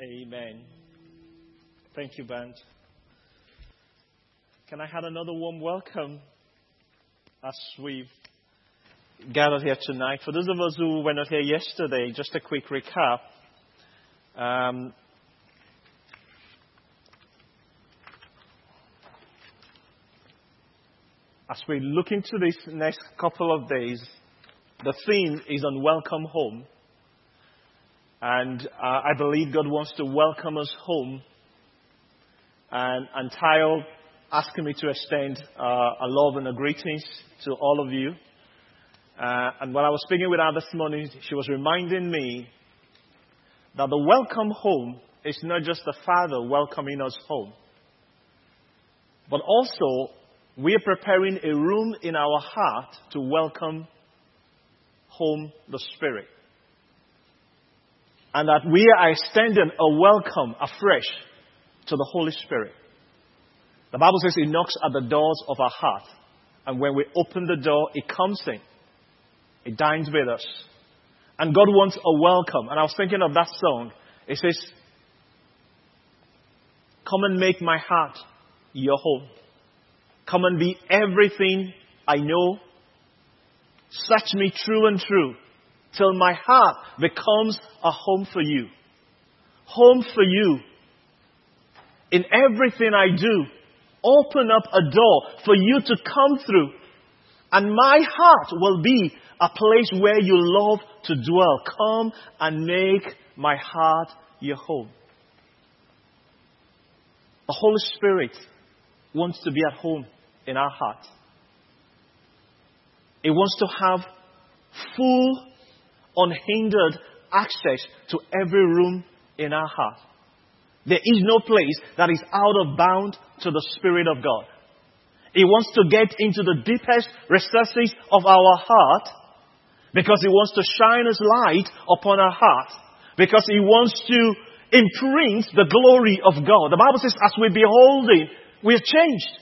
Amen. Thank you, band. Can I have another warm welcome as we've gathered here tonight? For those of us who were not here yesterday, just a quick recap. Um, as we look into these next couple of days, the theme is on welcome home. And uh, I believe God wants to welcome us home. And, and Tile asking me to extend uh, a love and a greetings to all of you. Uh, and when I was speaking with her this morning, she was reminding me that the welcome home is not just the Father welcoming us home, but also we are preparing a room in our heart to welcome home the Spirit and that we are extending a welcome afresh to the Holy Spirit. The Bible says He knocks at the doors of our heart, and when we open the door, He comes in. He dines with us. And God wants a welcome. And I was thinking of that song. It says, Come and make my heart your home. Come and be everything I know. Search me true and true till my heart becomes a home for you. Home for you. In everything I do, open up a door for you to come through. And my heart will be a place where you love to dwell. Come and make my heart your home. The Holy Spirit wants to be at home in our heart. It wants to have full unhindered access to every room in our heart. There is no place that is out of bound to the Spirit of God. He wants to get into the deepest recesses of our heart because He wants to shine His light upon our heart because He wants to imprint the glory of God. The Bible says, as we behold Him, we're changed.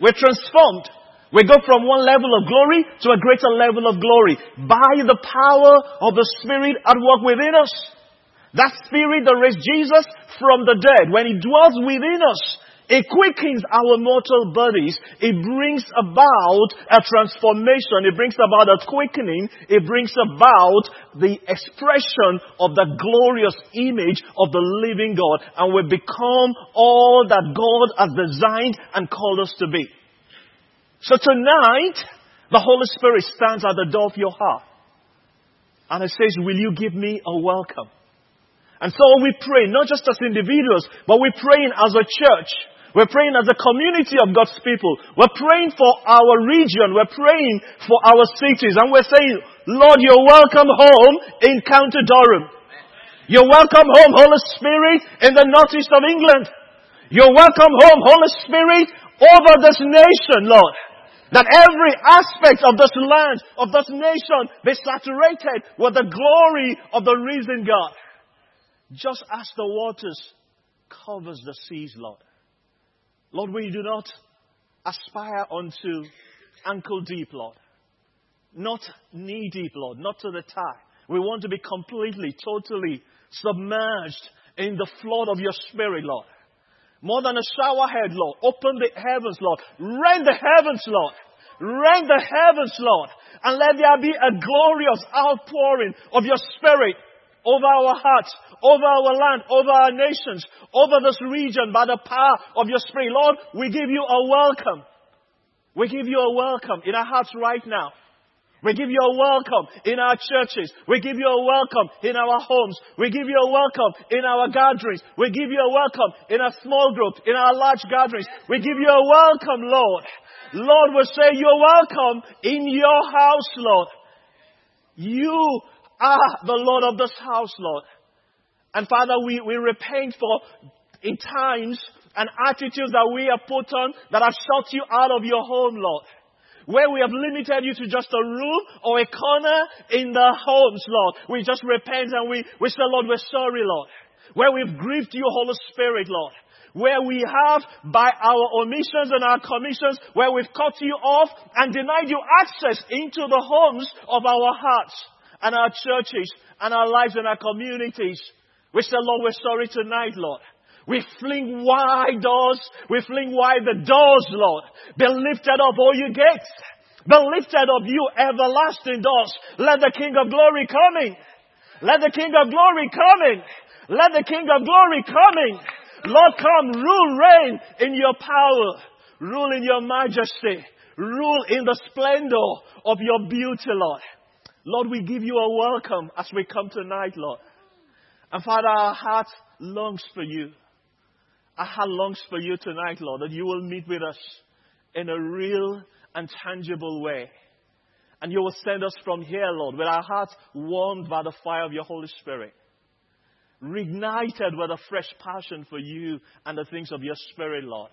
We're transformed. We go from one level of glory to a greater level of glory by the power of the Spirit at work within us. That Spirit that raised Jesus from the dead, when He dwells within us, it quickens our mortal bodies. It brings about a transformation. It brings about a quickening. It brings about the expression of the glorious image of the living God. And we become all that God has designed and called us to be. So tonight, the Holy Spirit stands at the door of your heart. And it says, Will you give me a welcome? And so we pray, not just as individuals, but we're praying as a church. We're praying as a community of God's people. We're praying for our region. We're praying for our cities. And we're saying, Lord, you're welcome home in County Durham. You're welcome home, Holy Spirit, in the northeast of England. You're welcome home, Holy Spirit, over this nation, Lord. That every aspect of this land, of this nation, be saturated with the glory of the risen God. Just as the waters covers the seas, Lord. Lord, we do not aspire unto ankle deep, Lord. Not knee deep, Lord. Not to the tie. We want to be completely, totally submerged in the flood of your spirit, Lord. More than a shower head, Lord. Open the heavens, Lord. Rend the heavens, Lord. Rend the heavens, Lord. And let there be a glorious outpouring of your spirit over our hearts, over our land, over our nations, over this region by the power of your spirit. Lord, we give you a welcome. We give you a welcome in our hearts right now. We give you a welcome in our churches. We give you a welcome in our homes. We give you a welcome in our gatherings. We give you a welcome in a small group, in our large gatherings. We give you a welcome, Lord. Lord, we say you're welcome in your house, Lord. You are the Lord of this house, Lord. And Father, we, we repent for in times and attitudes that we have put on that have shut you out of your home, Lord. Where we have limited you to just a room or a corner in the homes, Lord. We just repent and we, we say, Lord, we're sorry, Lord. Where we've grieved you, Holy Spirit, Lord where we have by our omissions and our commissions, where we've cut you off and denied you access into the homes of our hearts and our churches and our lives and our communities. We say, Lord, we're sorry tonight, Lord. We fling wide doors. We fling wide the doors, Lord. Be lifted up, all you gates. Be lifted up, you everlasting doors. Let the King of glory come in. Let the King of glory come in. Let the King of glory come in. Lord, come, rule, reign in your power. Rule in your majesty. Rule in the splendor of your beauty, Lord. Lord, we give you a welcome as we come tonight, Lord. And Father, our heart longs for you. Our heart longs for you tonight, Lord, that you will meet with us in a real and tangible way. And you will send us from here, Lord, with our hearts warmed by the fire of your Holy Spirit. Reignited with a fresh passion for you and the things of your Spirit, Lord.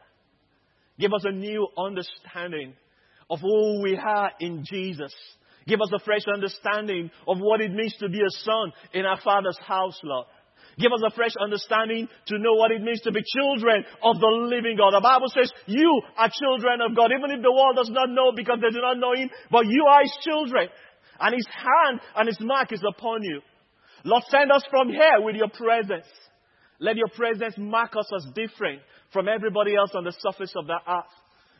Give us a new understanding of who we are in Jesus. Give us a fresh understanding of what it means to be a son in our Father's house, Lord. Give us a fresh understanding to know what it means to be children of the living God. The Bible says you are children of God, even if the world does not know because they do not know Him, but you are His children. And His hand and His mark is upon you. Lord, send us from here with your presence. Let your presence mark us as different from everybody else on the surface of the earth.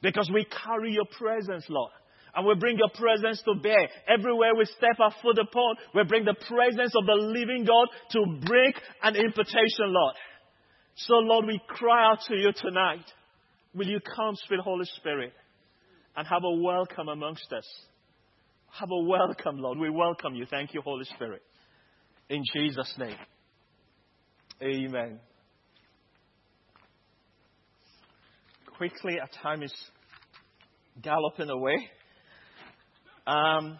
Because we carry your presence, Lord. And we bring your presence to bear. Everywhere we step our foot upon, we bring the presence of the living God to break an imputation, Lord. So, Lord, we cry out to you tonight. Will you come, sweet Holy Spirit, and have a welcome amongst us? Have a welcome, Lord. We welcome you. Thank you, Holy Spirit. In Jesus' name. Amen. Quickly, our time is galloping away. Um,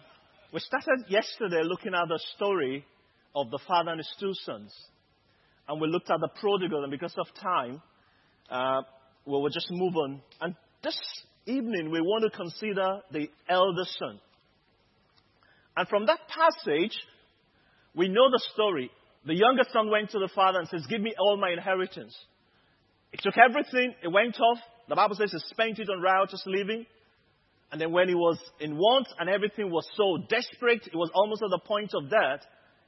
we started yesterday looking at the story of the father and his two sons. And we looked at the prodigal, and because of time, uh, we will just move on. And this evening, we want to consider the elder son. And from that passage, we know the story. The younger son went to the father and says, Give me all my inheritance. He took everything, it went off. The Bible says he spent it on riotous living. And then when he was in want and everything was so desperate, it was almost at the point of death,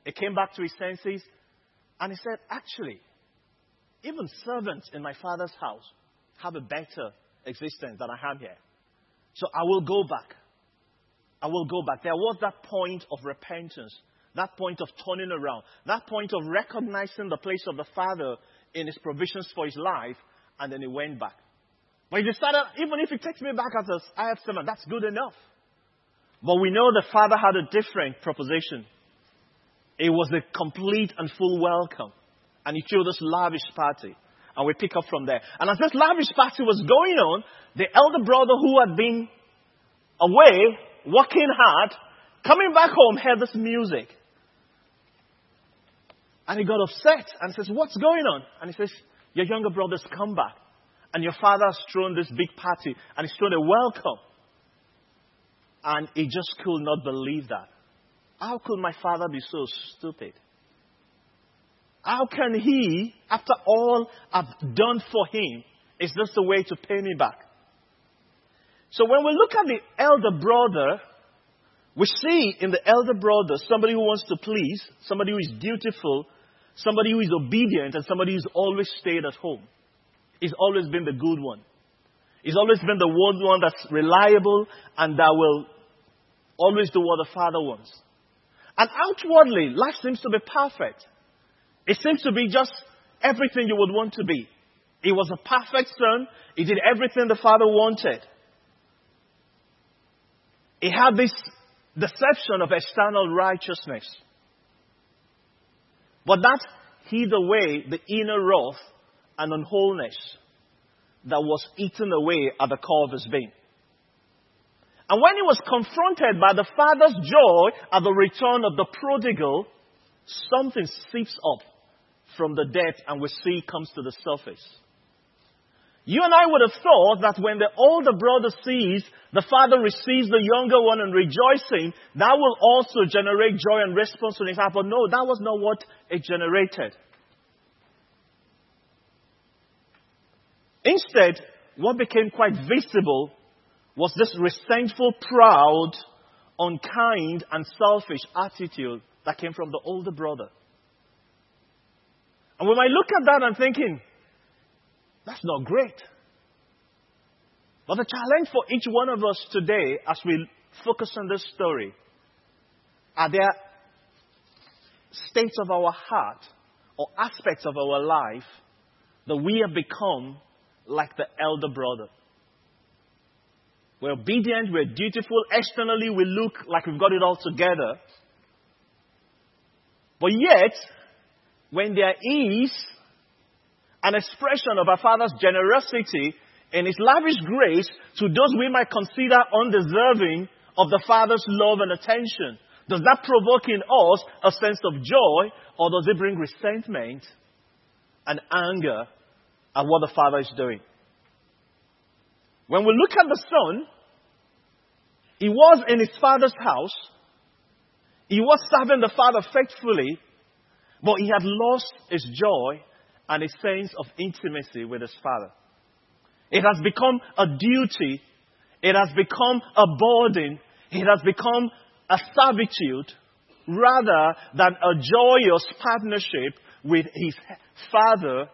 he came back to his senses and he said, Actually, even servants in my father's house have a better existence than I have here. So I will go back. I will go back. There was that point of repentance, that point of turning around, that point of recognizing the place of the Father in his provisions for his life, and then he went back. But he decided, even if he takes me back as I have seven, that's good enough. But we know the father had a different proposition. It was a complete and full welcome. And he threw this lavish party. And we pick up from there. And as this lavish party was going on, the elder brother who had been away, working hard, coming back home, heard this music. And he got upset and says, What's going on? And he says, Your younger brother's come back. And your father has thrown this big party and he's thrown a welcome. And he just could not believe that. How could my father be so stupid? How can he, after all I've done for him, is this the way to pay me back? So when we look at the elder brother, we see in the elder brother somebody who wants to please, somebody who is dutiful, somebody who is obedient, and somebody who's always stayed at home. He's always been the good one. He's always been the one, one that's reliable and that will always do what the Father wants. And outwardly, life seems to be perfect. It seems to be just everything you would want to be. He was a perfect son. He did everything the Father wanted. He had this deception of external righteousness. But that hid away the inner wrath and unwholeness that was eaten away at the core of his being. And when he was confronted by the father's joy at the return of the prodigal, something seeps up from the depth and we see comes to the surface. You and I would have thought that when the older brother sees the father receives the younger one and rejoicing, that will also generate joy and response to his heart. But no, that was not what it generated. Instead, what became quite visible was this resentful, proud, unkind, and selfish attitude that came from the older brother. And when I look at that I'm thinking, that's not great. But the challenge for each one of us today, as we focus on this story, are there states of our heart or aspects of our life that we have become like the elder brother? We're obedient, we're dutiful. Externally, we look like we've got it all together. But yet, when there is an expression of our Father's generosity and His lavish grace to those we might consider undeserving of the Father's love and attention, does that provoke in us a sense of joy or does it bring resentment and anger at what the Father is doing? When we look at the Son, he was in his Father's house. He was serving the Father faithfully, but he had lost his joy and his sense of intimacy with his Father. It has become a duty. It has become a burden. It has become a servitude rather than a joyous partnership with his Father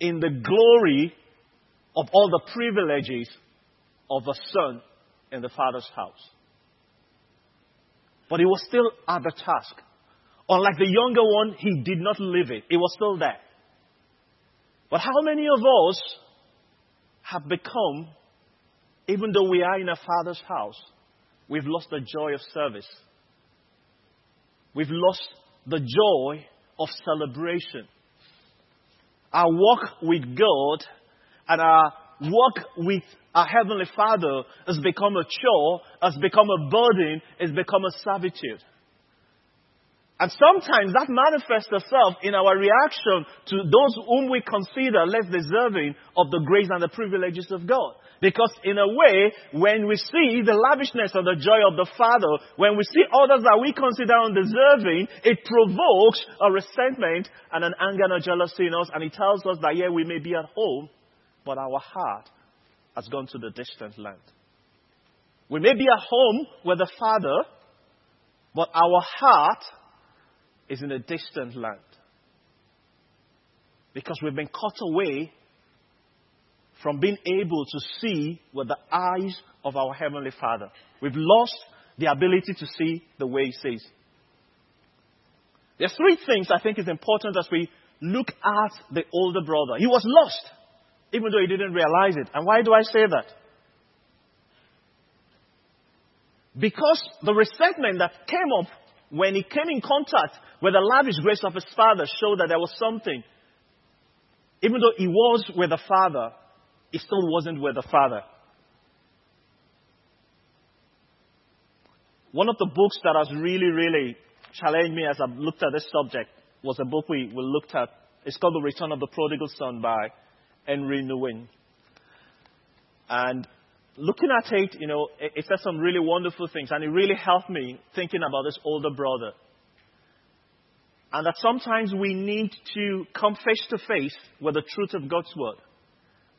in the glory of all the privileges of a son in the Father's house. But he was still at the task. Unlike the younger one, he did not leave it. It was still there. But how many of us have become, even though we are in a father's house, we've lost the joy of service. We've lost the joy of celebration. Our walk with God and our walk with our Heavenly Father has become a chore, has become a burden, has become a servitude. And sometimes that manifests itself in our reaction to those whom we consider less deserving of the grace and the privileges of God. Because in a way, when we see the lavishness of the joy of the Father, when we see others that we consider undeserving, it provokes a resentment and an anger and a jealousy in us, and it tells us that, yeah, we may be at home, but our heart has gone to the distant land. We may be at home with the Father, but our heart is in a distant land. Because we've been cut away from being able to see with the eyes of our Heavenly Father. We've lost the ability to see the way He sees. There's three things I think is important as we look at the older brother. He was lost, even though he didn't realize it. And why do I say that? Because the resentment that came up when he came in contact with the lavish grace of his father showed that there was something. Even though he was with the father, he still wasn't with the father. One of the books that has really, really challenged me as I've looked at this subject was a book we, we looked at. It's called The Return of the Prodigal Son by Henri Nouwen. And looking at it, you know, it, it says some really wonderful things, and it really helped me thinking about this older brother. And that sometimes we need to come face to face with the truth of God's word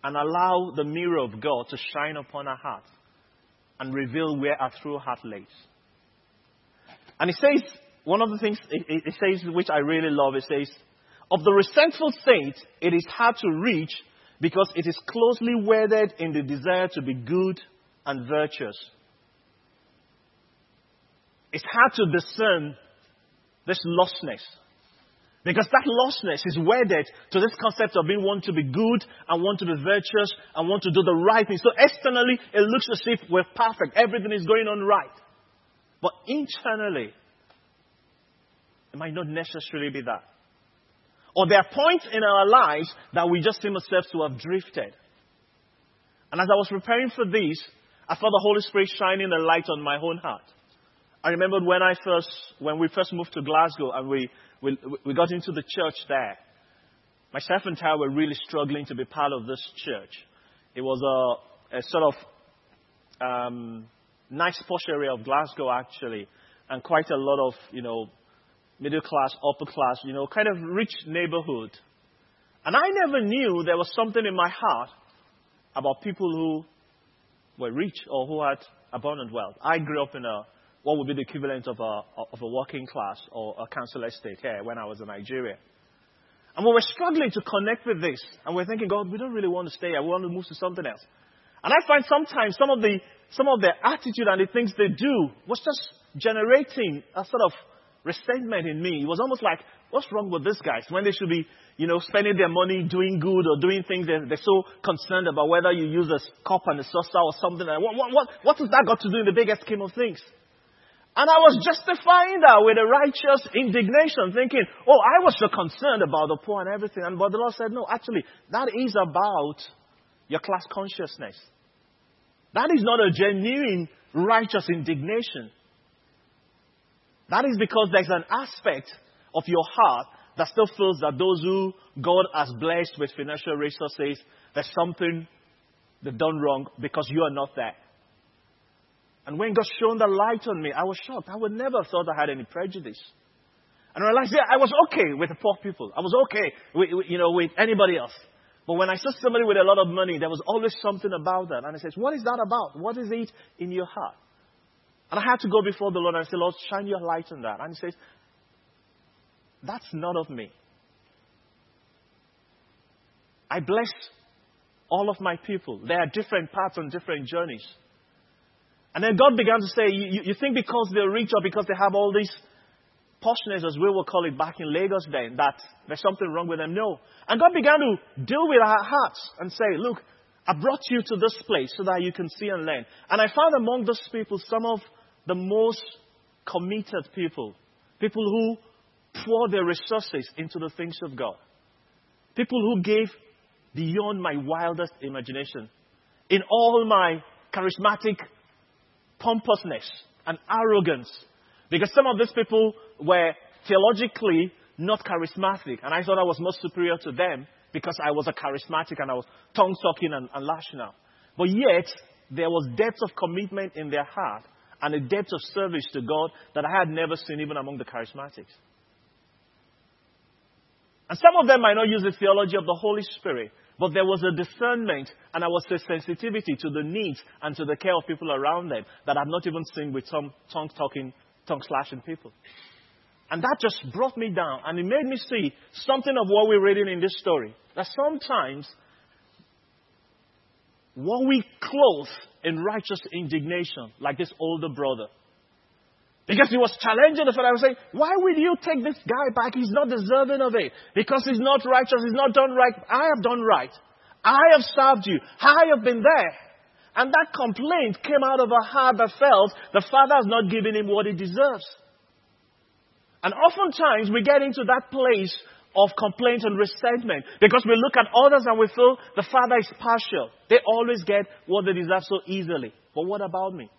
and allow the mirror of God to shine upon our hearts and reveal where our true heart lays. And it says, one of the things it, says, which I really love, it says, of the resentful saint, it is hard to reach because it is closely wedded in the desire to be good and virtuous. It's hard to discern this lostness. Because that lostness is wedded to this concept of being want to be good and want to be virtuous and want to do the right thing. So externally, it looks as if we're perfect. Everything is going on right. But internally, it might not necessarily be that. Or there are points in our lives that we just seem ourselves to have drifted. And as I was preparing for this, I felt the Holy Spirit shining a light on my own heart. I remembered when I first, when we first moved to Glasgow and we, we, we got into the church there. Myself and Tara were really struggling to be part of this church. It was a, a sort of um, nice posh area of Glasgow actually, and quite a lot of you know middle class, upper class, you know, kind of rich neighborhood. And I never knew there was something in my heart about people who were rich or who had abundant wealth. I grew up in a what would be the equivalent of a, of a working class or a council estate here when I was in Nigeria. And we were struggling to connect with this. And we're thinking, God, we don't really want to stay here. We want to move to something else. And I find sometimes some of the, some of their attitude and the things they do was just generating a sort of resentment in me. It was almost like, what's wrong with these guys? When they should be, you know, spending their money doing good or doing things, they're, they're so concerned about whether you use a cup and a saucer or something. What, what, what, what has that got to do in the bigger scheme of things? And I was justifying that with a righteous indignation, thinking, oh, I was so concerned about the poor and everything. And but the Lord said, no, actually, that is about your class consciousness. That is not a genuine righteous indignation. That is because there's an aspect of your heart that still feels that those who God has blessed with financial resources, there's something they've done wrong because you are not there. And when God shone the light on me, I was shocked. I would never have thought I had any prejudice. And I realized, yeah, I was okay with the poor people. I was okay with, you know, with anybody else. But when I saw somebody with a lot of money, there was always something about that. And I said, what is that about? What is it in your heart? And I had to go before the Lord and say, Lord, shine your light on that. And he says, that's not of me. I bless all of my people. There are different paths on different journeys. And then God began to say, you, you think because they're rich or because they have all these poshness, as we will call it back in Lagos then, that there's something wrong with them? No. And God began to deal with our hearts and say, look, I brought you to this place so that you can see and learn. And I found among those people some of the most committed people. People who pour their resources into the things of God. People who gave beyond my wildest imagination. In all my charismatic pompousness and arrogance. Because some of these people were theologically not charismatic, and I thought I was much superior to them because I was a charismatic and I was tongue talking and, and lashing out. But yet, there was depth of commitment in their heart and a depth of service to God that I had never seen even among the charismatics. And some of them might not use the theology of the Holy Spirit, but there was a discernment and I was a sensitivity to the needs and to the care of people around them that I've not even seen with some tongue talking, tongue slashing people. And that just brought me down and it made me see something of what we're reading in this story. That sometimes what we clothe in righteous indignation, like this older brother, because he was challenging the was saying, why will you take this guy back? He's not deserving of it. Because he's not righteous. He's not done right. I have done right. I have served you. I have been there. And that complaint came out of a heart that felt the father has not given him what he deserves. And oftentimes we get into that place of complaint and resentment because we look at others and we feel the father is partial. They always get what they deserve so easily. But what about me?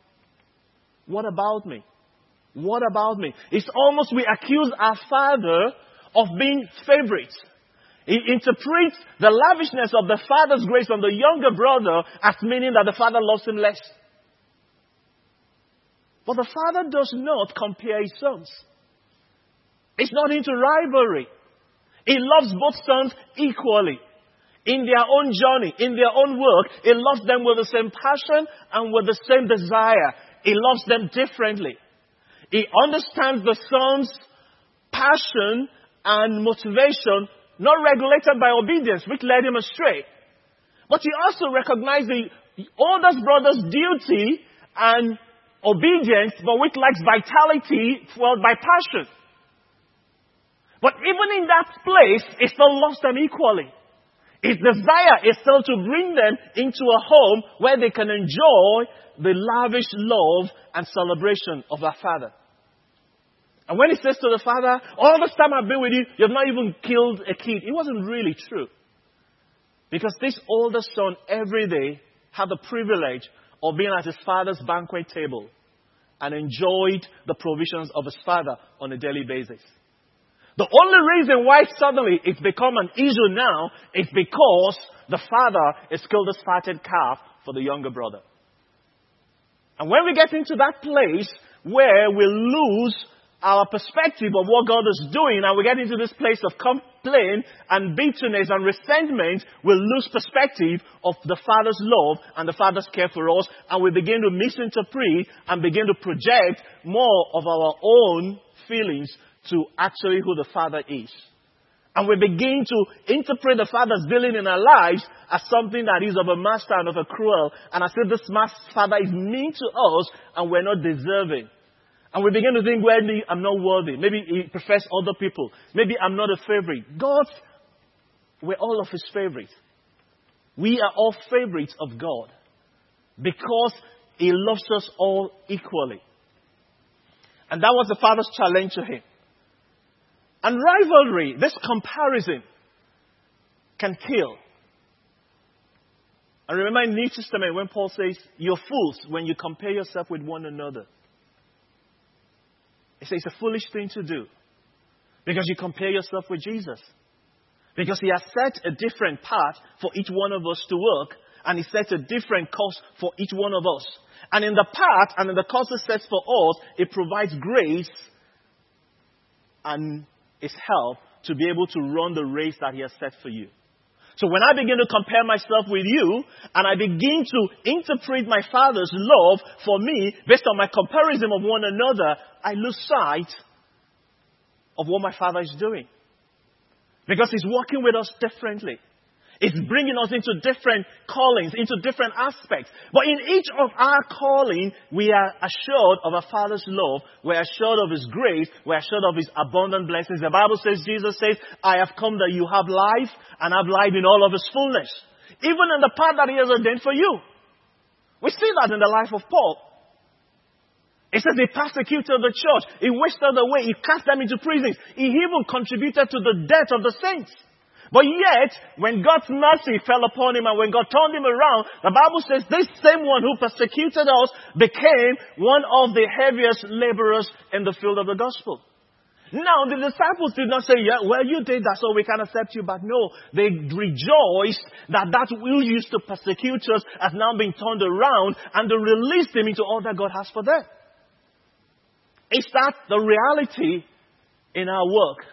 What about me? What about me? It's almost we accuse our father of being favorites. He interprets the lavishness of the father's grace on the younger brother as meaning that the father loves him less. But the father does not compare his sons. It's not into rivalry. He loves both sons equally. In their own journey, in their own work, he loves them with the same passion and with the same desire. He loves them differently. He understands the son's passion and motivation, not regulated by obedience, which led him astray. But he also recognized the oldest brother's duty and obedience, but which lacks vitality fueled by passion. But even in that place, he still loves them equally. His desire is still to bring them into a home where they can enjoy the lavish love and celebration of their father. And when he says to the father, all this time I've been with you, you've not even killed a kid, it wasn't really true. Because this older son every day had the privilege of being at his father's banquet table and enjoyed the provisions of his father on a daily basis. The only reason why suddenly it's become an issue now is because the father has killed this fatted calf for the younger brother. And when we get into that place where we lose our perspective of what God is doing and we get into this place of complaint and bitterness and resentment, we lose perspective of the Father's love and the Father's care for us and we begin to misinterpret and begin to project more of our own feelings to actually who the Father is. And we begin to interpret the Father's dealing in our lives as something that is of a master and of a cruel. And I if this Father is mean to us and we're not deserving. And we begin to think, well, I'm not worthy. Maybe he prefers other people. Maybe I'm not a favorite. God, we're all of his favorites. We are all favorites of God because he loves us all equally. And that was the Father's challenge to him. And rivalry, this comparison, can kill. And remember in New Testament when Paul says, You're fools when you compare yourself with one another. It's a foolish thing to do. Because you compare yourself with Jesus. Because he has set a different path for each one of us to work, and he sets a different course for each one of us. And in the path and in the course he sets for us, it provides grace and is help to be able to run the race that He has set for you. So when I begin to compare myself with you and I begin to interpret my Father's love for me based on my comparison of one another, I lose sight of what my Father is doing. Because He's working with us differently. It's bringing us into different callings, into different aspects. But in each of our calling, we are assured of our Father's love. We're assured of His grace. We're assured of His abundant blessings. The Bible says, Jesus says, I have come that you have life and have life in all of His fullness. Even in the path that He has ordained for you. We see that in the life of Paul. It says he persecuted the church. He wasted away. He cast them into prisons. He even contributed to the death of the saints. But yet, when God's mercy fell upon him and when God turned him around, the Bible says this same one who persecuted us became one of the heaviest laborers in the field of the gospel. Now, the disciples did not say, yeah, well, you did that, so we can accept you But No, they rejoiced that that who used to persecute us has now been turned around and they released him into all that God has for them. Is that the reality in our work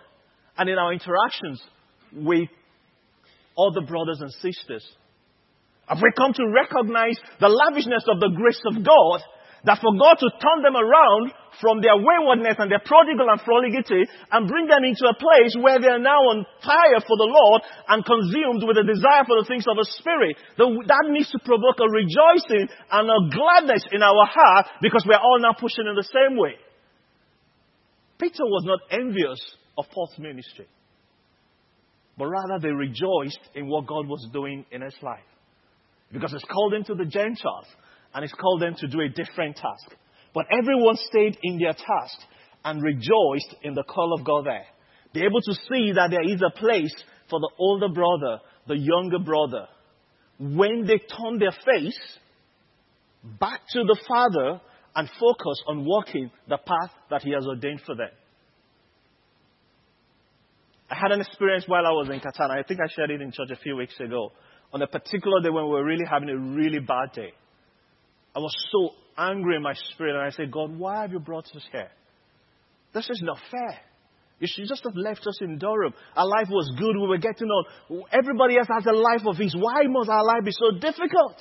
and in our interactions with other brothers and sisters. Have we come to recognize the lavishness of the grace of God, that for God to turn them around from their waywardness and their prodigal and profligacy and bring them into a place where they are now on fire for the Lord and consumed with a desire for the things of the Spirit. That needs to provoke a rejoicing and a gladness in our heart because we are all now pushing in the same way. Peter was not envious of Paul's ministry but rather they rejoiced in what God was doing in his life. Because he's called them to the Gentiles and he's called them to do a different task. But everyone stayed in their task and rejoiced in the call of God there. They're able to see that there is a place for the older brother, the younger brother. When they turn their face back to the Father and focus on walking the path that He has ordained for them. I had an experience while I was in Qatar. I think I shared it in church a few weeks ago. On a particular day when we were really having a really bad day. I was so angry in my spirit and I said, God, why have you brought us here? This is not fair. You should just have left us in Durham. Our life was good. We were getting on. Everybody else has a life of his. Why must our life be so difficult?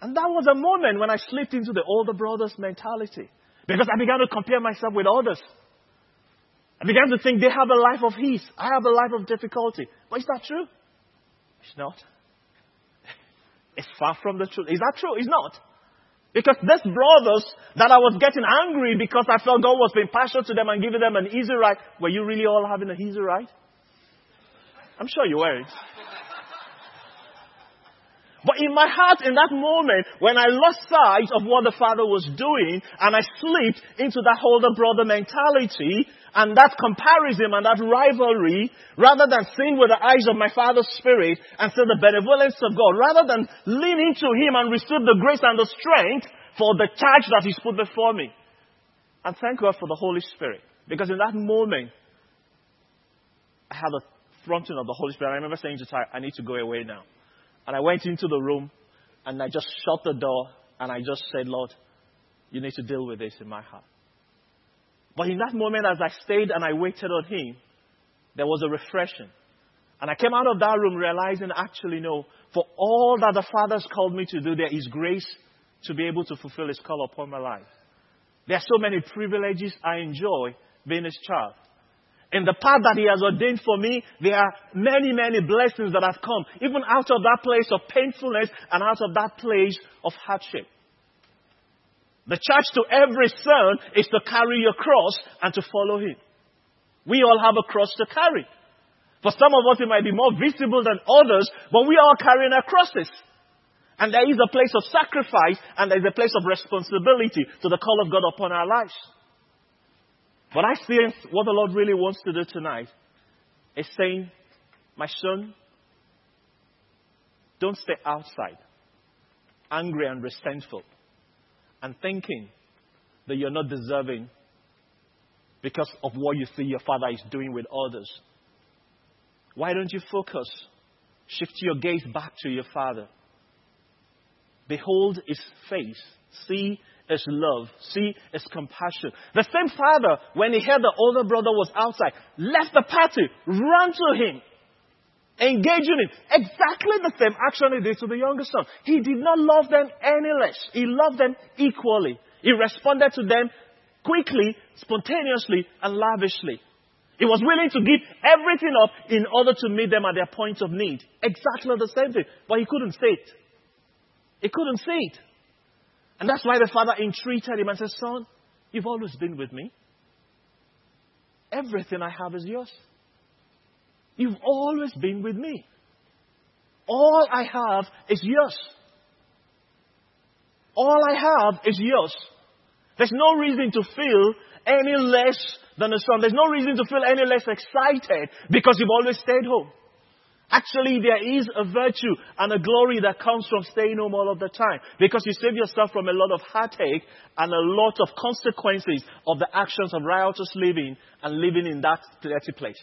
And that was a moment when I slipped into the older brother's mentality. Because I began to compare myself with others. I began to think they have a life of ease. I have a life of difficulty. But is that true? It's not. It's far from the truth. Is that true? It's not. Because these brothers that I was getting angry because I felt God was being partial to them and giving them an easy ride, were you really all having an easy ride? I'm sure you weren't. But in my heart, in that moment, when I lost sight of what the Father was doing, and I slipped into that older brother mentality, and that comparison and that rivalry, rather than seeing with the eyes of my Father's Spirit and see the benevolence of God, rather than lean into Him and receive the grace and the strength for the charge that He's put before me. And thank God for the Holy Spirit. Because in that moment, I had a fronting of the Holy Spirit. I remember saying to Ty, I need to go away now. And I went into the room and I just shut the door and I just said, Lord, you need to deal with this in my heart. But in that moment, as I stayed and I waited on Him, there was a refreshing. And I came out of that room realizing, actually, no, for all that the Father's called me to do, there is grace to be able to fulfill His call upon my life. There are so many privileges I enjoy being His child. In the path that He has ordained for me, there are many, many blessings that have come, even out of that place of painfulness and out of that place of hardship. The charge to every son is to carry your cross and to follow Him. We all have a cross to carry. For some of us, it might be more visible than others, but we are carrying our crosses. And there is a place of sacrifice and there is a place of responsibility to the call of God upon our lives. But I see what the Lord really wants to do tonight is saying, My son, don't stay outside, angry and resentful, and thinking that you're not deserving because of what you see your father is doing with others. Why don't you focus? Shift your gaze back to your father. Behold his face. See is love. See is compassion. The same father, when he heard the older brother was outside, left the party, ran to him, engaging him. Exactly the same action he did to the younger son. He did not love them any less. He loved them equally. He responded to them quickly, spontaneously, and lavishly. He was willing to give everything up in order to meet them at their point of need. Exactly the same thing. But he couldn't see it. He couldn't see it. And that's why the father entreated him and said, Son, you've always been with me. Everything I have is yours. You've always been with me. All I have is yours. All I have is yours. There's no reason to feel any less than a son. There's no reason to feel any less excited because you've always stayed home. Actually, there is a virtue and a glory that comes from staying home all of the time because you save yourself from a lot of heartache and a lot of consequences of the actions of riotous living and living in that dirty place.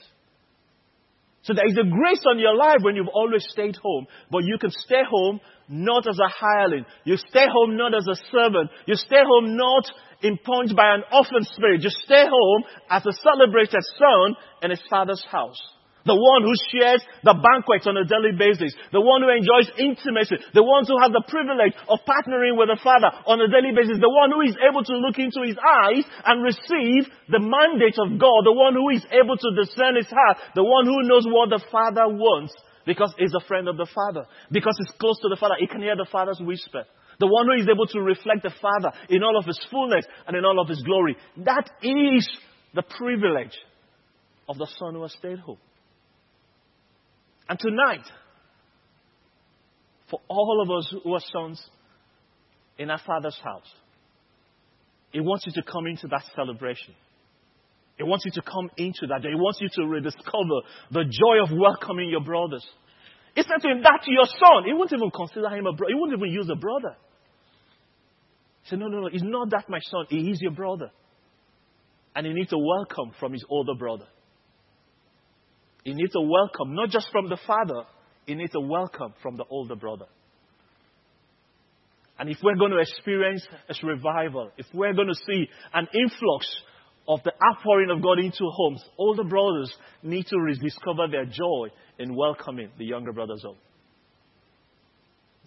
So there is a grace on your life when you've always stayed home, but you can stay home not as a hireling. You stay home not as a servant. You stay home not impugned by an orphan spirit. You stay home as a celebrated son in his father's house. The one who shares the banquet on a daily basis. The one who enjoys intimacy. The one who has the privilege of partnering with the Father on a daily basis. The one who is able to look into his eyes and receive the mandate of God. The one who is able to discern his heart. The one who knows what the Father wants because he's a friend of the Father. Because he's close to the Father. He can hear the Father's whisper. The one who is able to reflect the Father in all of his fullness and in all of his glory. That is the privilege of the Son who has stayed home. And tonight, for all of us who are sons in our Father's house, He wants you to come into that celebration. He wants you to come into that. He wants you to rediscover the joy of welcoming your brothers. He said to him, That's your son. He wouldn't even consider him a brother. He wouldn't even use a brother. He said, No, no, no. He's not that my son. He is your brother. And he needs a welcome from his older brother. He needs a welcome, not just from the father, he needs a welcome from the older brother. And if we're going to experience a revival, if we're going to see an influx of the outpouring of God into homes, older brothers need to rediscover their joy in welcoming the younger brothers home.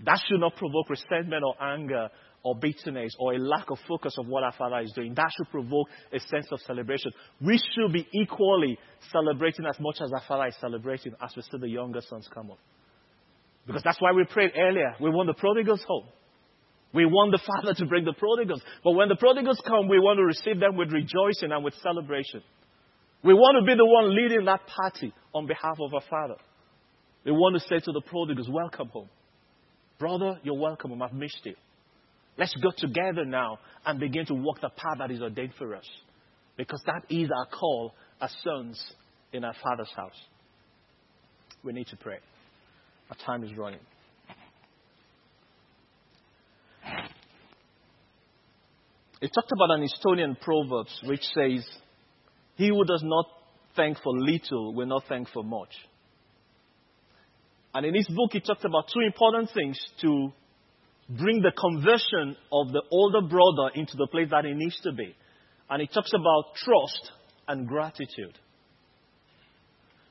That should not provoke resentment or anger or bitterness or a lack of focus of what our Father is doing. That should provoke a sense of celebration. We should be equally celebrating as much as our Father is celebrating as we see the younger sons come up. Because that's why we prayed earlier. We want the prodigals home. We want the Father to bring the prodigals. But when the prodigals come, we want to receive them with rejoicing and with celebration. We want to be the one leading that party on behalf of our Father. We want to say to the prodigals, Welcome home. Brother, you're welcome home. I've missed you. Let's go together now and begin to walk the path that is ordained for us. Because that is our call as sons in our Father's house. We need to pray. Our time is running. It talked about an Estonian proverb which says, He who does not thank for little will not thank for much. And in his book, he talked about two important things to bring the conversion of the older brother into the place that he needs to be. And he talks about trust and gratitude.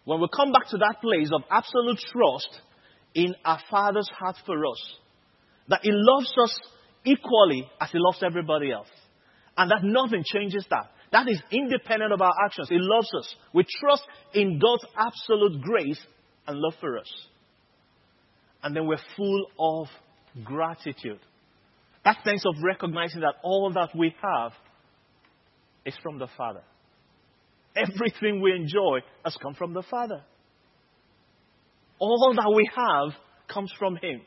When we come back to that place of absolute trust in our Father's heart for us, that He loves us equally as He loves everybody else, and that nothing changes that. That is independent of our actions. He loves us. We trust in God's absolute grace and love for us. And then we're full of gratitude. That sense of recognizing that all that we have is from the Father. Everything we enjoy has come from the Father. All that we have comes from Him.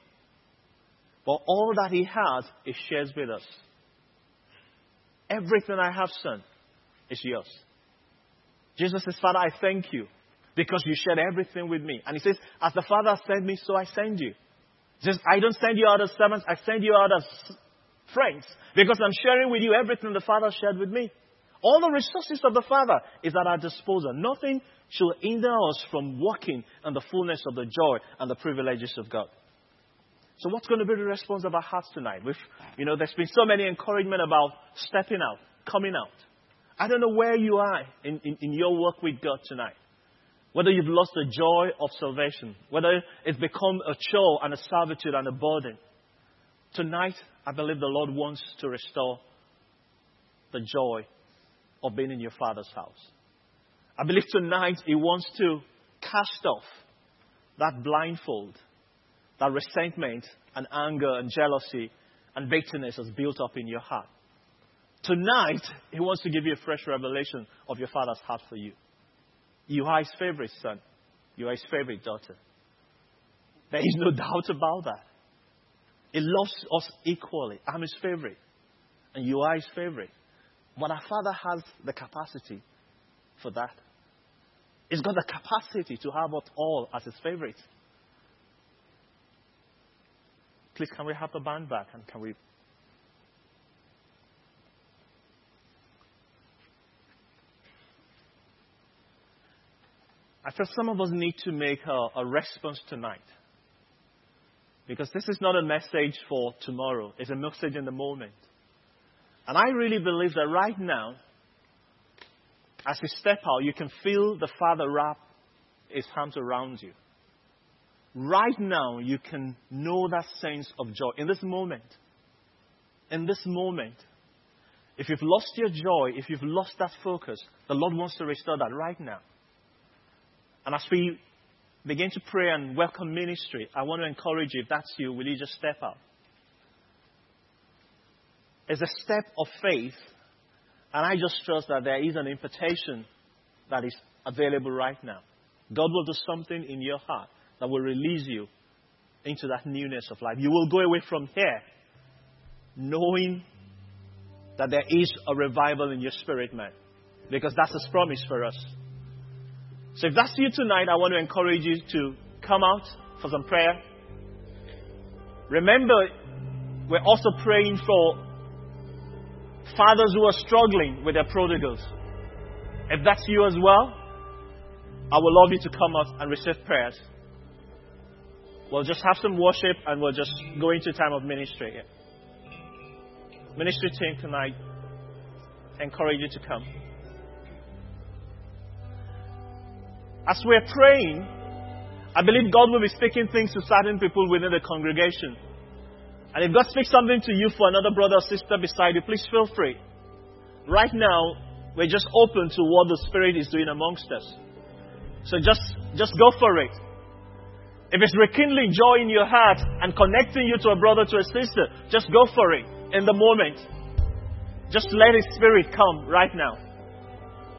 But all that He has, He shares with us. Everything I have, son, is yours. Jesus says, Father, I thank you because you shared everything with me. And He says, As the Father sent me, so I send you. Says, I don't send you out as servants, I send you out as friends because I'm sharing with you everything the Father shared with me. All the resources of the Father is at our disposal. Nothing should hinder us from walking in the fullness of the joy and the privileges of God. So what's going to be the response of our hearts tonight? With, you know, there's been so many encouragement about stepping out, coming out. I don't know where you are in, in, in your work with God tonight. Whether you've lost the joy of salvation, whether it's become a chore and a servitude and a burden. Tonight, I believe the Lord wants to restore the joy of being in your Father's house. I believe tonight He wants to cast off that blindfold that resentment and anger and jealousy and bitterness has built up in your heart. Tonight, He wants to give you a fresh revelation of your Father's heart for you. You are His favorite son. You are His favorite daughter. There is no doubt about that. He loves us equally. I'm His favorite. And you are His favorite. But our Father has the capacity for that. He's got the capacity to have us all as His favorites. Please, can we have the band back and can we. I feel some of us need to make a, a response tonight. Because this is not a message for tomorrow, it's a message in the moment. And I really believe that right now, as you step out, you can feel the Father wrap his arms around you right now you can know that sense of joy in this moment. In this moment. If you've lost your joy, if you've lost that focus, the Lord wants to restore that right now. And as we begin to pray and welcome ministry, I want to encourage you, if that's you, will you just step up? It's a step of faith, and I just trust that there is an invitation that is available right now. God will do something in your heart that will release you into that newness of life. You will go away from here knowing that there is a revival in your spirit, man. Because that's His promise for us. So if that's you tonight, I want to encourage you to come out for some prayer. Remember, we're also praying for fathers who are struggling with their prodigals. If that's you as well, I would love you to come out and receive prayers. We'll just have some worship and we'll just go into time of ministry. Here. Ministry team tonight, encourage you to come. As we're praying, I believe God will be speaking things to certain people within the congregation. And if God speaks something to you for another brother or sister beside you, please feel free. Right now, we're just open to what the Spirit is doing amongst us. So just, just go for it. If it's rekindling joy in your heart and connecting you to a brother, to a sister, just go for it in the moment. Just let His Spirit come right now.